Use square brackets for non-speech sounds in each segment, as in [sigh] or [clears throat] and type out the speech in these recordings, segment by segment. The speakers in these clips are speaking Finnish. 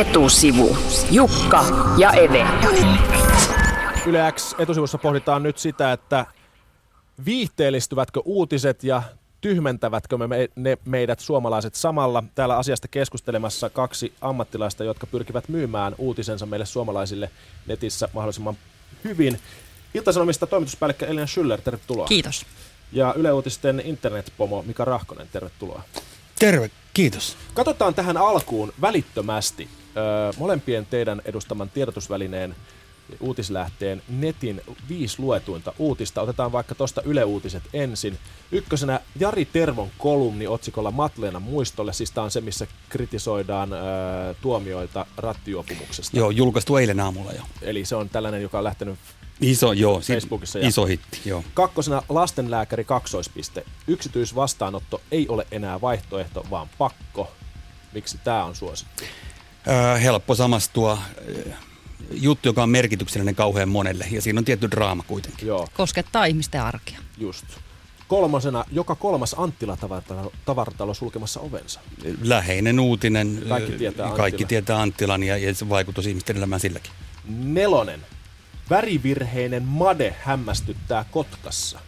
etusivu. Jukka ja Eve. Yle X etusivussa pohditaan nyt sitä, että viihteellistyvätkö uutiset ja tyhmentävätkö me, ne meidät suomalaiset samalla. Täällä asiasta keskustelemassa kaksi ammattilaista, jotka pyrkivät myymään uutisensa meille suomalaisille netissä mahdollisimman hyvin. Iltasanomista toimituspäällikkö Elina Schüller, tervetuloa. Kiitos. Ja Yle Uutisten internetpomo Mika Rahkonen, tervetuloa. Terve, kiitos. Katsotaan tähän alkuun välittömästi molempien teidän edustaman tiedotusvälineen uutislähteen netin viisi luetuinta uutista. Otetaan vaikka tuosta Yle Uutiset ensin. Ykkösenä Jari Tervon kolumni otsikolla Matleena muistolle. Siis tämä on se, missä kritisoidaan ö, tuomioita rattijuopumuksesta. Joo, julkaistu eilen aamulla jo. Eli se on tällainen, joka on lähtenyt Iso, joo. Facebookissa ja- Iso hitti, joo. Kakkosena lastenlääkäri kaksoispiste. Yksityisvastaanotto ei ole enää vaihtoehto, vaan pakko. Miksi tämä on suosittu? Helppo samastua. Juttu, joka on merkityksellinen kauhean monelle, ja siinä on tietty draama kuitenkin. Joo, Koskettaa ihmisten arkea. just. Kolmosena, joka kolmas Anttila tavaratalo, tavaratalo sulkemassa ovensa. Läheinen uutinen. Kaikki tietää Kaikki Anttilan. tietää Anttilan ja, ja se vaikutus ihmisten elämään silläkin. Nelonen, värivirheinen made hämmästyttää Kotkassa.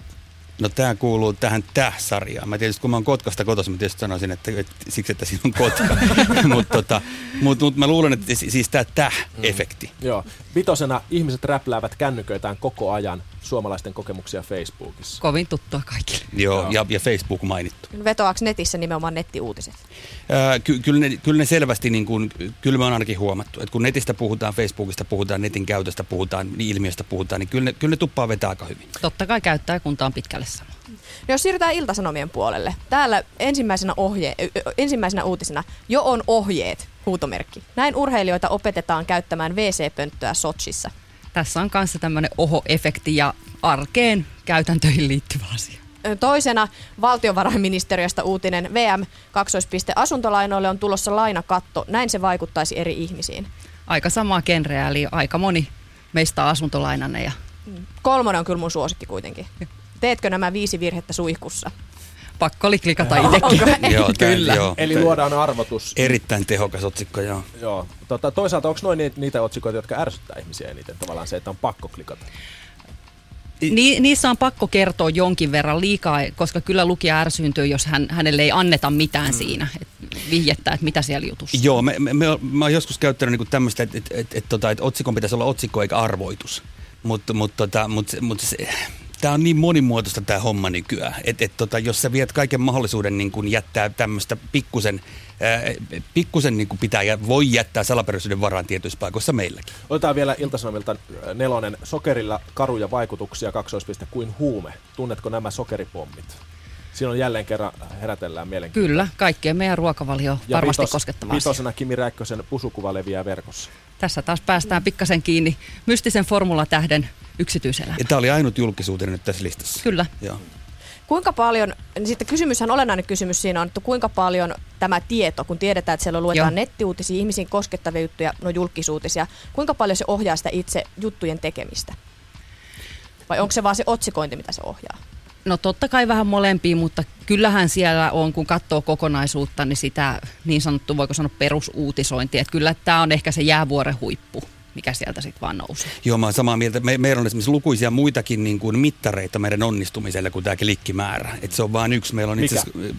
No tämä kuuluu tähän täh-sarjaan. Mä tietysti kun mä oon Kotkasta kotoisin, mä tietysti sanoisin, että, että siksi, että siinä on Kotka. [laughs] Mutta tota, mut, mut mä luulen, että si- siis tämä täh-efekti. Joo. Vitosena, ihmiset räpläävät kännyköitään koko ajan suomalaisten kokemuksia Facebookissa. Kovin tuttua kaikille. Joo, ja, ja Facebook mainittu. Vetoaako netissä nimenomaan nettiuutiset? Ää, ky- kyllä, ne, kyllä ne selvästi, niin kuin, kyllä me on ainakin huomattu, että kun netistä puhutaan, Facebookista puhutaan, netin käytöstä puhutaan, niin ilmiöstä puhutaan, niin kyllä ne, kyllä ne tuppaa vetää aika hyvin. Totta kai käyttäjäkunta on pitkälle sama. No jos siirrytään iltasanomien puolelle. Täällä ensimmäisenä, ohje, ensimmäisenä uutisena jo on ohjeet, huutomerkki. Näin urheilijoita opetetaan käyttämään WC-pönttöä Sochissa. Tässä on kanssa tämmöinen oho-efekti ja arkeen käytäntöihin liittyvä asia. Toisena valtiovarainministeriöstä uutinen VM kaksoispiste asuntolainoille on tulossa lainakatto. Näin se vaikuttaisi eri ihmisiin. Aika samaa genreä, eli aika moni meistä on asuntolainanne ja Kolmonen on kyllä mun suosikki kuitenkin. Teetkö nämä viisi virhettä suihkussa? Pakko oli klikata itsekin. Joo, [laughs] Kyllä. joo. Eli luodaan arvotus. Erittäin tehokas otsikko, joo. Joo. Tota, toisaalta onko noin ni- niitä otsikoita, jotka ärsyttää ihmisiä eniten? Tavallaan se, että on pakko klikata. Ni, niissä on pakko kertoa jonkin verran liikaa, koska kyllä lukija ärsyyntyy, jos hän, hänelle ei anneta mitään mm. siinä. Et vihjettä, että mitä siellä jutussa. Joo, me, me, me, mä oon joskus käyttänyt niinku tämmöistä, että et, et, et, tota, et otsikon pitäisi olla otsikko eikä arvoitus. Mutta mut, tota, mut, mut se, tämä on niin monimuotoista tämä homma nykyään, että et, tota, jos sä viet kaiken mahdollisuuden niin kun jättää tämmöistä pikkusen, ää, pikkusen niin pitää ja voi jättää salaperäisyyden varaan tietyissä paikoissa meilläkin. Otetaan vielä Iltasanomilta äh, nelonen. Sokerilla karuja vaikutuksia, kaksoispiste kuin huume. Tunnetko nämä sokeripommit? Siinä on jälleen kerran herätellään mielenkiintoa. Kyllä, kaikkeen meidän ruokavalio varmasti koskettava asia. vitosena Kimi Räikkösen pusukuva leviää verkossa. Tässä taas päästään pikkasen kiinni mystisen formulatähden yksityiselämään. Ja tämä oli ainut julkisuutinen nyt tässä listassa. Kyllä. Joo. Kuinka paljon, niin sitten kysymyshän, olennainen kysymys siinä on, että kuinka paljon tämä tieto, kun tiedetään, että siellä luetaan Joo. nettiuutisia, ihmisiin koskettavia juttuja, no julkisuutisia, kuinka paljon se ohjaa sitä itse juttujen tekemistä? Vai onko se vaan se otsikointi, mitä se ohjaa? No totta kai vähän molempia, mutta kyllähän siellä on, kun katsoo kokonaisuutta, niin sitä niin sanottu, voiko sanoa perusuutisointia. Että kyllä tämä on ehkä se jäävuoren huippu, mikä sieltä sitten vaan nousee. Joo, mä oon samaa mieltä. Me, meillä on esimerkiksi lukuisia muitakin niin kuin mittareita meidän onnistumiselle kuin tämä klikkimäärä. Et se on vain yksi. Meillä on itse Mikä?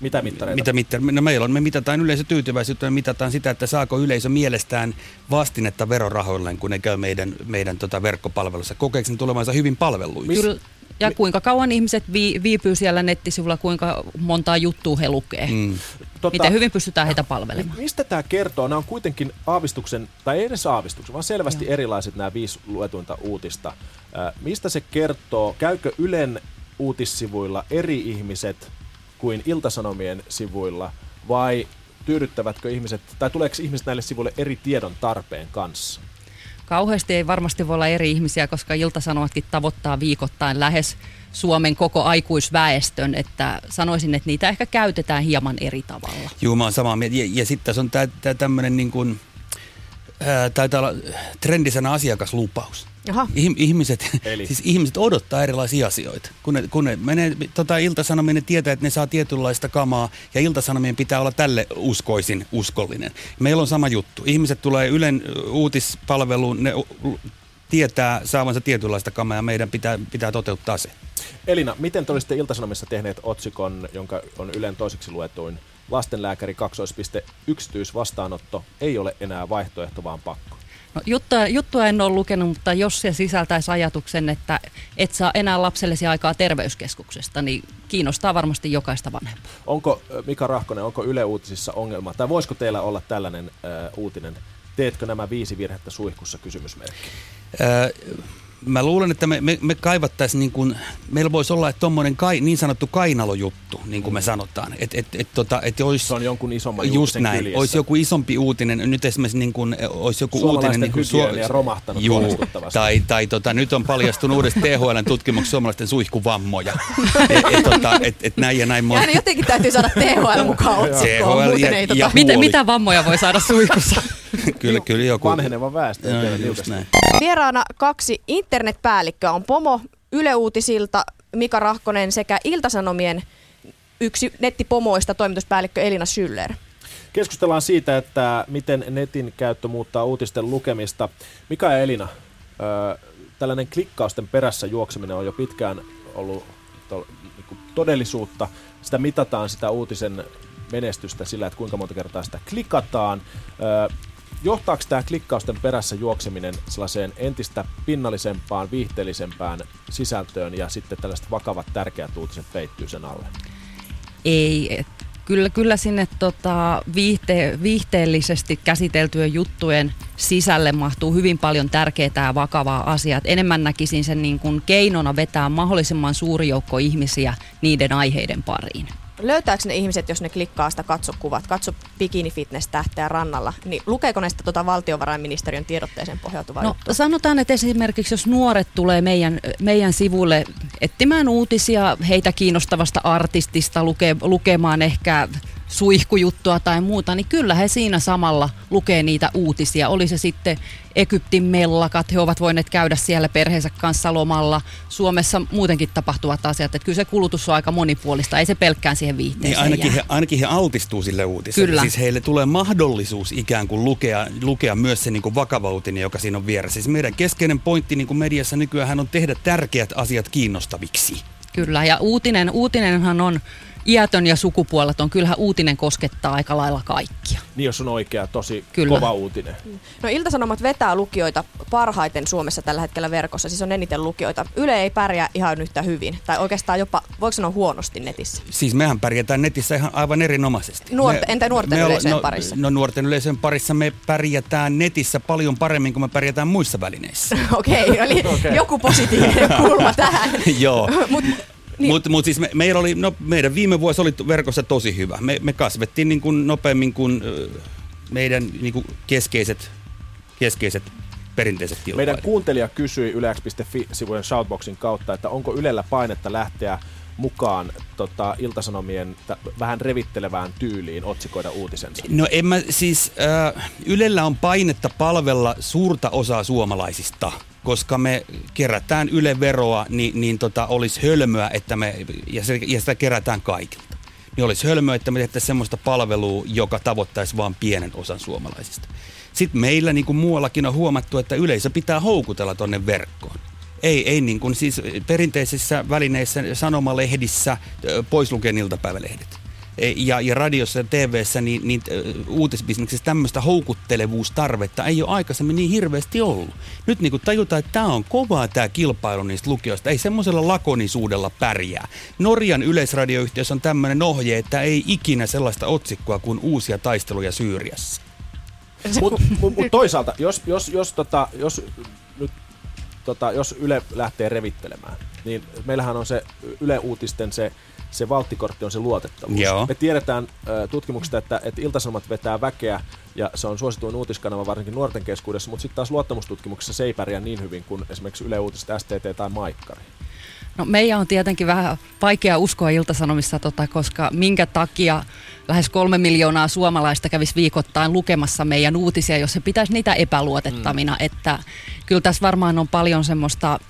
Mitä mittareita? Mitä mittar- no meillä on, me mitataan yleisötyytyväisyyttä, me mitataan sitä, että saako yleisö mielestään vastinetta verorahoilleen, kun ne käy meidän, meidän tota verkkopalvelussa. Kokeeko ne tulevansa hyvin palveluiksi? Kyllä. Ja kuinka kauan ihmiset vi- viipyy siellä nettisivulla, kuinka montaa juttua he lukee. Mm. Tota, Miten hyvin pystytään heitä palvelemaan. Mi- Mistä tämä kertoo? Nämä on kuitenkin aavistuksen, tai ei edes aavistuksen, vaan selvästi Joo. erilaiset nämä viisi luetuinta uutista. Äh, mistä se kertoo? Käykö Ylen uutissivuilla eri ihmiset kuin Iltasanomien sivuilla, vai tyydyttävätkö ihmiset, tai tuleeko ihmiset näille sivuille eri tiedon tarpeen kanssa? Kauheasti ei varmasti voi olla eri ihmisiä, koska Ilta-Sanomatkin tavoittaa viikoittain lähes Suomen koko aikuisväestön, että sanoisin, että niitä ehkä käytetään hieman eri tavalla. Juu, mä oon samaa mieltä. Ja, ja sitten tässä on tämä tämmöinen niin kuin, ää, taitaa olla trendisena asiakaslupaus. Aha. Ihm- ihmiset, Eli? siis ihmiset odottaa erilaisia asioita. Kun ne, kun ne menee tota, iltasanomien, ne tietää, että ne saa tietynlaista kamaa ja iltasanomien pitää olla tälle uskoisin uskollinen. Meillä on sama juttu. Ihmiset tulee Ylen uutispalveluun, ne tietää saavansa tietynlaista kamaa ja meidän pitää, pitää toteuttaa se. Elina, miten te olisitte Iltasanomissa tehneet otsikon, jonka on Ylen toiseksi luetuin? Lastenlääkäri kaksoispiste yksityisvastaanotto ei ole enää vaihtoehto, vaan pakko. No, juttua, juttua en ole lukenut, mutta jos se sisältäisi ajatuksen, että et saa enää lapsellesi aikaa terveyskeskuksesta, niin kiinnostaa varmasti jokaista vanhempaa. Onko, Mika Rahkonen, onko Yle Uutisissa ongelma, tai voisiko teillä olla tällainen äh, uutinen? Teetkö nämä viisi virhettä suihkussa kysymysmerkki? Öö, mä luulen, että me, me, me kaivattaisiin, niin kuin, meillä voisi olla tommonen kai, niin sanottu kainalojuttu, niin kuin me sanotaan. Että et, et, tota, et olisi, Se on jonkun isomman Just näin. kyljessä. Olisi joku isompi uutinen. Nyt esimerkiksi niin kuin, olisi joku uutinen... Niin kuin hygienia romahtanut Juu, tai, tai tota, nyt on paljastunut uudesta THLn tutkimuksessa suomalaisten suihkuvammoja. [laughs] et, et, tota, et, et näin ja näin. Ja Mon... aina jotenkin täytyy saada THL mukaan otsikkoon, THL ja- ei tota... ja- Miten, Huoli. mitä vammoja voi saada suihkussa? [laughs] [laughs] kyllä, kyllä joku... Vanheneva väestö. Teillä just näin. Vieraana kaksi internetpäällikköä on Pomo Yle Uutisilta Mika Rahkonen sekä Iltasanomien yksi nettipomoista toimituspäällikkö Elina Schüller. Keskustellaan siitä, että miten netin käyttö muuttaa uutisten lukemista. Mika ja Elina, tällainen klikkausten perässä juokseminen on jo pitkään ollut to, niin todellisuutta. Sitä mitataan, sitä uutisen menestystä sillä, että kuinka monta kertaa sitä klikataan. Johtaako tämä klikkausten perässä juokseminen sellaiseen entistä pinnallisempaan, viihteellisempään sisältöön ja sitten tällaiset vakavat tärkeät uutiset peittyy sen alle? Ei, kyllä, kyllä sinne tota, viihte, viihteellisesti käsiteltyjen juttujen sisälle mahtuu hyvin paljon tärkeää ja vakavaa asiaa. Enemmän näkisin sen niin kuin keinona vetää mahdollisimman suuri joukko ihmisiä niiden aiheiden pariin. Löytääkö ne ihmiset, jos ne klikkaa sitä katsokuvat, katso bikini fitness tähteä rannalla, niin lukeeko ne sitä tuota valtiovarainministeriön tiedotteeseen pohjautuvaa No juttua? sanotaan, että esimerkiksi jos nuoret tulee meidän, meidän sivuille etsimään uutisia heitä kiinnostavasta artistista, luke, lukemaan ehkä suihkujuttua tai muuta, niin kyllä he siinä samalla lukee niitä uutisia. Oli se sitten Egyptin mellakat, he ovat voineet käydä siellä perheensä kanssa lomalla. Suomessa muutenkin tapahtuvat asiat, että kyllä se kulutus on aika monipuolista, ei se pelkkään siihen viihteeseen Niin ainakin, jää. he, ainakin he altistuu sille uutiselle. Kyllä. Siis heille tulee mahdollisuus ikään kuin lukea, lukea myös se niin kuin vakava uutinen, joka siinä on vieressä. Siis meidän keskeinen pointti niin kuin mediassa nykyään on tehdä tärkeät asiat kiinnostaviksi. Kyllä, ja uutinen, uutinenhan on iätön ja sukupuoleton. Kyllähän uutinen koskettaa aika lailla kaikkia. Niin jos on oikea, tosi Kyllä. kova uutinen. No Iltasanomat vetää lukijoita parhaiten Suomessa tällä hetkellä verkossa, siis on eniten lukijoita. Yle ei pärjää ihan yhtä hyvin, tai oikeastaan jopa, voiko sanoa huonosti netissä? Siis mehän pärjätään netissä ihan aivan erinomaisesti. Nuorte- entä nuorten olla- yleisöjen no, parissa? No nuorten yleisön parissa me pärjätään netissä paljon paremmin kuin me pärjätään muissa välineissä. [laughs] Okei, okay, eli [laughs] okay. joku positiivinen kulma tähän. [laughs] Joo. Mut, Niin. Mutta mut siis me, meillä oli, no, meidän viime vuosi oli verkossa tosi hyvä. Me, me kasvettiin niin kuin nopeammin kuin meidän niin kuin keskeiset, keskeiset perinteiset Meidän kilpailijat. kuuntelija kysyi ylex.fi-sivujen shoutboxin kautta, että onko Ylellä painetta lähteä mukaan tota, iltasanomien t- vähän revittelevään tyyliin otsikoida uutisensa. No en mä siis, äh, Ylellä on painetta palvella suurta osaa suomalaisista, koska me kerätään Yle veroa, niin, niin tota, olisi hölmöä, että me, ja, se, ja sitä kerätään kaikilta. Niin olisi hölmöä, että me tehtäisiin semmoista palvelua, joka tavoittaisi vain pienen osan suomalaisista. Sitten meillä, niin kuin muuallakin on huomattu, että yleisö pitää houkutella tonne verkkoon. Ei, ei niin kuin siis perinteisissä välineissä, sanomalehdissä, pois lukien iltapäivälehdet. E, Ja, ja radiossa ja TVssä niin, niin ö, uutisbisneksessä tämmöistä houkuttelevuustarvetta ei ole aikaisemmin niin hirveästi ollut. Nyt niin tajutaan, että tämä on kovaa tämä kilpailu niistä lukijoista. Ei semmoisella lakonisuudella pärjää. Norjan yleisradioyhtiössä on tämmöinen ohje, että ei ikinä sellaista otsikkoa kuin uusia taisteluja Syyriassa. Mutta mut, mut toisaalta, jos, jos, jos, tota, jos, nyt, tota, jos Yle lähtee revittelemään, niin meillähän on se Yle Uutisten se, se valttikortti on se luotettavuus. Joo. Me tiedetään ö, tutkimuksista, että, että Iltasanomat vetää väkeä ja se on suosituin uutiskanava varsinkin nuorten keskuudessa, mutta sitten taas luottamustutkimuksessa se ei pärjää niin hyvin kuin esimerkiksi Yle Uutiset, STT tai Maikkari. No meidän on tietenkin vähän vaikea uskoa iltasanomissa, tota, koska minkä takia lähes kolme miljoonaa suomalaista kävisi viikoittain lukemassa meidän uutisia, jos se pitäisi niitä epäluotettavina. Mm. Että kyllä tässä varmaan on paljon semmoista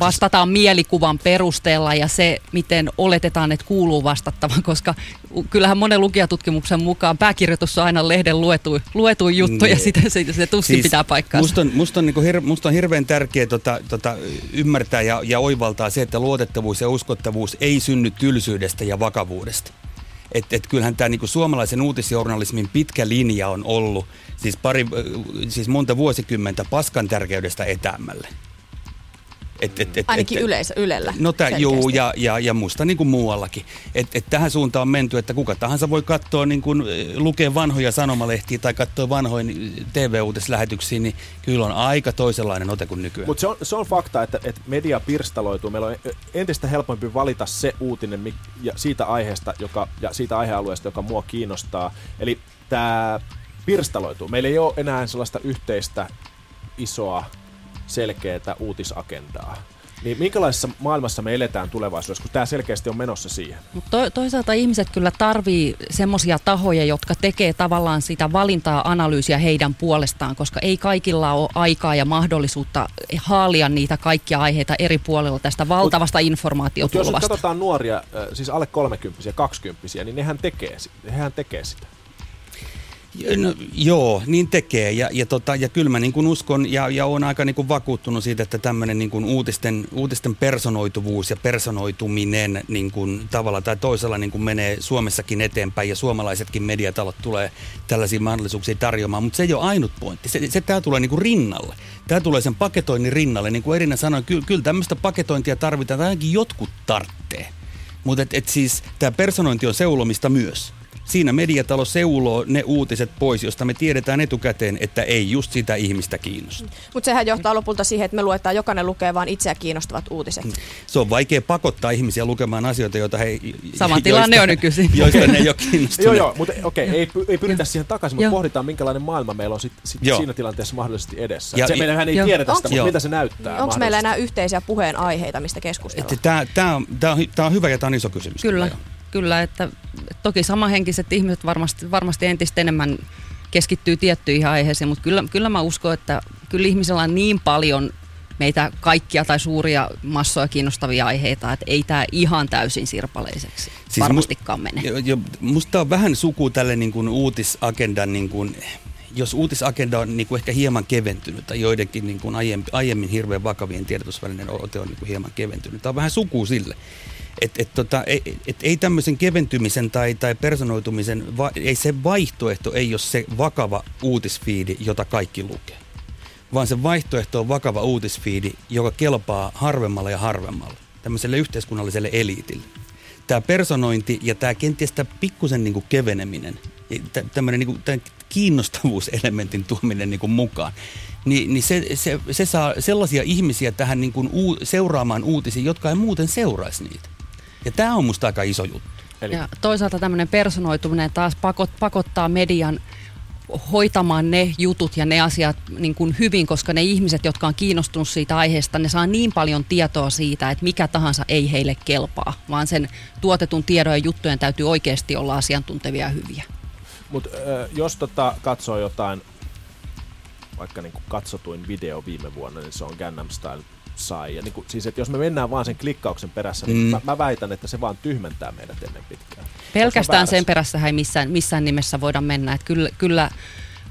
vastataan mielikuvan perusteella ja se, miten oletetaan, että kuuluu vastattavan, koska kyllähän monen lukijatutkimuksen mukaan pääkirjoitus on aina lehden luetu, luetu juttu ja Niin. sitä se, se tuskin siis pitää paikkaansa. Musta on, musta on, niinku hir, musta on hirveän tärkeää tota, tota, ymmärtää ja, ja oivaltaa se, että luotettavuus ja uskottavuus ei synny tylsyydestä ja vakavuudesta. Et, et kyllähän tämä niinku suomalaisen uutisjournalismin pitkä linja on ollut siis, pari, siis monta vuosikymmentä paskan tärkeydestä etäämmälle. Et, et, et, Ainakin et, yleisö, Ylellä. No tää, juu, ja, ja, ja musta niin kuin muuallakin. Et, et tähän suuntaan on menty, että kuka tahansa voi katsoa, niin kuin, lukea vanhoja sanomalehtiä tai katsoa vanhoja TV-uutislähetyksiä, niin kyllä on aika toisenlainen ote kuin nykyään. Mutta se on, se on fakta, että, että media pirstaloituu. Meillä on entistä helpompi valita se uutinen ja siitä aiheesta joka, ja siitä aihealueesta, joka mua kiinnostaa. Eli tämä pirstaloituu. Meillä ei ole enää sellaista yhteistä isoa, selkeää uutisagendaa. Niin minkälaisessa maailmassa me eletään tulevaisuudessa, kun tämä selkeästi on menossa siihen? Mutta to, toisaalta ihmiset kyllä tarvii semmoisia tahoja, jotka tekee tavallaan sitä valintaa analyysiä heidän puolestaan, koska ei kaikilla ole aikaa ja mahdollisuutta haalia niitä kaikkia aiheita eri puolilla tästä valtavasta Mutta jos nyt informaatiotulvasta. katsotaan nuoria, siis alle 30 20 niin nehän tekee, hehän tekee sitä. No, joo, niin tekee. Ja, ja, tota, ja kyllä mä niin kuin uskon ja, ja olen aika niin kuin vakuuttunut siitä, että tämmöinen niin kuin uutisten, uutisten personoituvuus ja personoituminen niin kuin tavalla tai toisella niin kuin menee Suomessakin eteenpäin ja suomalaisetkin mediatalot tulee tällaisia mahdollisuuksia tarjoamaan. Mutta se ei ole ainut pointti. Se, se tämä tulee niin kuin rinnalle. Tämä tulee sen paketoinnin rinnalle. Niin kuin Erina sanoi, kyllä, kyllä tämmöistä paketointia tarvitaan, ainakin jotkut tarttee. Mutta et, et siis tämä personointi on seulomista myös. Siinä mediatalo seuloo ne uutiset pois, josta me tiedetään etukäteen, että ei just sitä ihmistä kiinnosta. Mutta sehän johtaa lopulta siihen, että me luetaan, jokainen lukee vain itseä kiinnostavat uutiset. Se on vaikea pakottaa ihmisiä lukemaan asioita, joita he... Sama tilanne on nykyisin. Joista ne ei ole kiinnostuneet. Joo, joo, mutta okei, ei, py- ei pyritä siihen takaisin, mutta pohditaan, minkälainen maailma meillä on sit, sit Joo. siinä tilanteessa mahdollisesti edessä. Ja- se, ja- meillähän ei Joo. tiedetä sitä, mutta mitä se näyttää Onko meillä enää yhteisiä puheenaiheita, mistä keskustella? Tämä, tämä, on, tämä, on, tämä on hyvä ja tämä on iso kysymys. Kyllä, Joo. Kyllä, että toki samanhenkiset ihmiset varmasti, varmasti entistä enemmän keskittyy tiettyihin aiheisiin, mutta kyllä, kyllä mä uskon, että kyllä ihmisellä on niin paljon meitä kaikkia tai suuria massoja kiinnostavia aiheita, että ei tämä ihan täysin sirpaleiseksi Siis varmastikaan mene. Jo, jo, musta on vähän suku tälle niin kuin uutisagendan, niin kuin, jos uutisagenda on niin kuin ehkä hieman keventynyt tai joidenkin niin kuin aiemmin, aiemmin hirveän vakavien tiedotusvälineiden ote on niin kuin hieman keventynyt. Tämä on vähän suku sille. Et, et, tota, ei, et, ei tämmöisen keventymisen tai, tai personoitumisen, va, ei se vaihtoehto ei ole se vakava uutisfiidi, jota kaikki lukee. Vaan se vaihtoehto on vakava uutisfiidi, joka kelpaa harvemmalle ja harvemmalle, tämmöiselle yhteiskunnalliselle eliitille tämä personointi ja tämä kenties tämä pikkusen niin keveneminen, tämmöinen niin tämän kiinnostavuuselementin tuominen niin kuin mukaan, niin, niin se, se, se saa sellaisia ihmisiä tähän niin kuin uu, seuraamaan uutisia, jotka ei muuten seuraisi niitä. Ja tämä on musta aika iso juttu. Eli Ja toisaalta tämmöinen personoituminen taas pakot, pakottaa median hoitamaan ne jutut ja ne asiat niin kuin hyvin, koska ne ihmiset, jotka on kiinnostunut siitä aiheesta, ne saa niin paljon tietoa siitä, että mikä tahansa ei heille kelpaa, vaan sen tuotetun tiedon ja juttujen täytyy oikeasti olla asiantuntevia ja hyviä. Mutta jos tota katsoo jotain, vaikka niinku katsotuin video viime vuonna, niin se on Gangnam Style sai. Ja niinku, siis, että jos me mennään vaan sen klikkauksen perässä, niin Mm. mä, mä väitän, että se vaan tyhmentää meidät ennen pitkään. Pelkästään sen perässä ei missään, missään nimessä voida mennä. Että kyllä, kyllä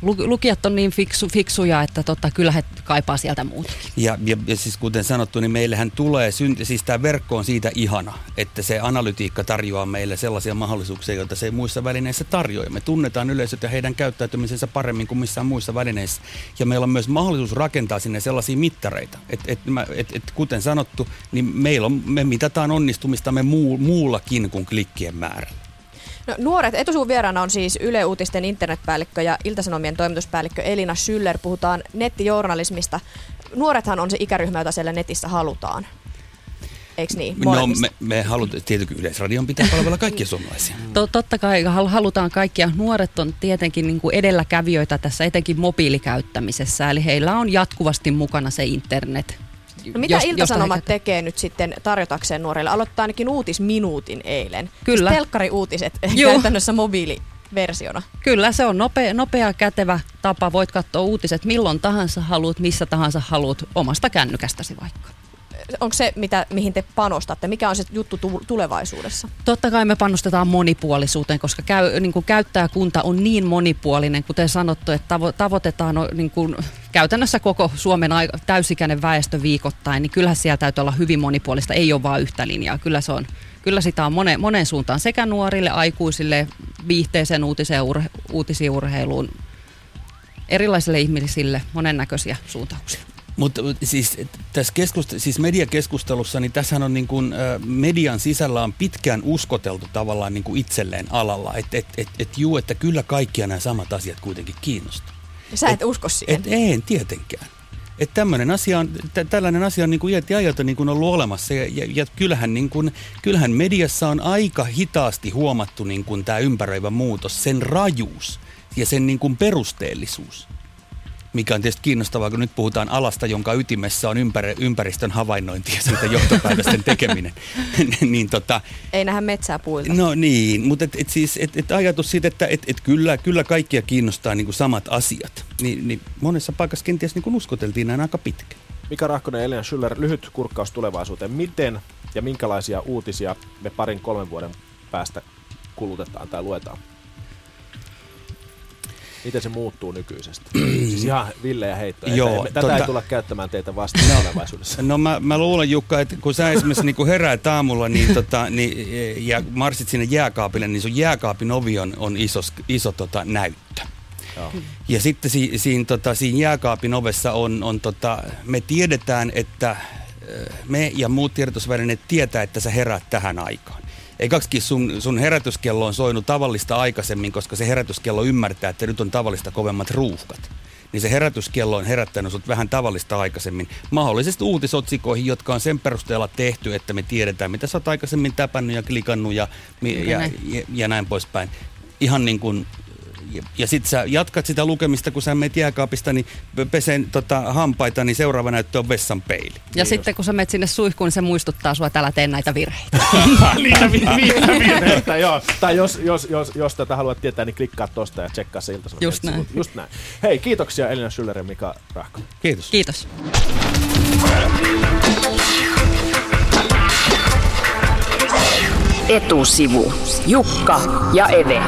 lukijat on niin fiksu, fiksuja, että tota, kyllä he kaipaa sieltä muutakin. Ja, ja, ja siis kuten sanottu, niin meillähän tulee, siis tämä verkko on siitä ihana, että se analytiikka tarjoaa meille sellaisia mahdollisuuksia, joita se ei muissa välineissä tarjoa. Me tunnetaan yleisöt ja heidän käyttäytymisensä paremmin kuin missään muissa välineissä. Ja meillä on myös mahdollisuus rakentaa sinne sellaisia mittareita. Et, mä- et, et, kuten sanottu, niin meillä on, me mitataan onnistumistamme muu, muullakin kuin klikkien määrällä. No, nuoret, etusuun vieraana on siis Yle Uutisten internetpäällikkö ja Iltasanomien toimituspäällikkö Elina Schüller. Puhutaan nettijournalismista. Nuorethan on se ikäryhmä, jota siellä netissä halutaan. Eikö niin? No Molemmista. me, me halutaan, tietenkin Yleisradion pitää palvella kaikkia suomalaisia. To, totta kai hal- halutaan kaikkia. Nuoret on tietenkin niin kuin edelläkävijöitä tässä etenkin mobiilikäyttämisessä, eli heillä on jatkuvasti mukana se internet. No mitä jos- Ilta-Sanomat tekee nyt sitten tarjotakseen nuorille? Aloittaa ainakin uutisminuutin eilen. Kyllä. Siis telkkariuutiset [laughs] Joo. käytännössä mobiiliversiona. Kyllä, se on nopea, nopea, kätevä tapa. Voit katsoa uutiset milloin tahansa haluat, missä tahansa haluat, omasta kännykästäsi vaikka. Onko se, mitä, mihin te panostatte? Mikä on se juttu tu- tulevaisuudessa? Totta kai me panostetaan monipuolisuuteen, koska käy, niin kuin käyttäjäkunta on niin monipuolinen, kuten sanottu, että tavo- tavoitetaan niin kuin käytännössä koko Suomen aika, täysikäinen väestö viikoittain, niin kyllähän siellä täytyy olla hyvin monipuolista, ei ole vain yhtä linjaa. Kyllä, se on, kyllä sitä on moneen, moneen suuntaan, sekä nuorille, aikuisille, viihteeseen uutiseen, urhe, uutisiin, urheiluun, erilaisille ihmisille, monennäköisiä suuntauksia. Mutta siis et, tässä keskust- siis mediakeskustelussa, niin tässähän on niin kuin, ö, median sisällä on pitkään uskoteltu tavallaan niin kuin itselleen alalla, että et, et, et juu, että kyllä kaikkia nämä samat asiat kuitenkin kiinnostaa. Sä et, usko siihen. Et en tietenkään. Että tämmöinen asia on, tä, tällainen asia on niin kuin iät ja ajalta niin kuin ollut olemassa ja, ja, ja kyllähän, niin kuin, kyllähän mediassa on aika hitaasti huomattu niin kuin tämä ympäröivä muutos, sen rajuus ja sen niin kuin perusteellisuus mikä on tietysti kiinnostavaa, kun nyt puhutaan alasta, jonka ytimessä on ympär- ympäristön havainnointi ja siitä johtopäätösten tekeminen. [laughs] niin tota, Ei nähdä metsää puilta. no niin, mutta et, et siis, et, et ajatus siitä, että et, et kyllä, kyllä kaikkia kiinnostaa niin kuin samat asiat, niin, niin monessa paikassa kenties niin kuin uskoteltiin näin aika pitkään. Mika Rahkonen ja Elina Schüller, lyhyt kurkkaus tulevaisuuteen. Miten ja minkälaisia uutisia me parin kolmen vuoden päästä kulutetaan tai luetaan? Miten se muuttuu nykyisestä? [clears throat] siis ihan villejä heittoja. Joo, Tätä ei tota- tulla käyttämään teitä vastaan tulevaisuudessa. No mä, mä luulen Jukka, että kun sä esimerkiksi niin kun heräät aamulla niin, tota, niin, ja marssit sinne jääkaapille, niin sun jääkaapin ovi on, on iso, iso tota, näyttö. Joo. Ja sitten si, siinä, tota, siinä jääkaapin ovessa on, on tota, me tiedetään, että me ja muut tiedotusvälineet tietää, että sä heräät tähän aikaan. Ei kaksikin sun, sun herätyskello on soinut tavallista aikaisemmin, koska se herätyskello ymmärtää, että nyt on tavallista kovemmat ruuhkat. Niin se herätyskello on herättänyt sut vähän tavallista aikaisemmin. Mahdollisesti uutisotsikoihin, jotka on sen perusteella tehty, että me tiedetään, mitä sä oot aikaisemmin täpännyt ja klikannut ja, ja, näin. ja, ja näin poispäin. Ihan niin kuin ja, ja sitten sä jatkat sitä lukemista, kun sä menet jääkaapista, niin pe- pesen tota, hampaita, niin seuraava näyttö on vessan peili. Ja sitten kun sä menet sinne suihkuun, niin se muistuttaa sua, että älä tee näitä virheitä. [laughs] Niitä vi- niitä virheitä, [laughs] joo. Tai jos, jos, jos, jos tätä haluat tietää, niin klikkaa tosta ja tsekkaa se ilta Just näin. Just näin. Hei, kiitoksia Elina Schüller ja Mika Rahkonen. Kiitos. Kiitos. Etusivu. Jukka ja Eve.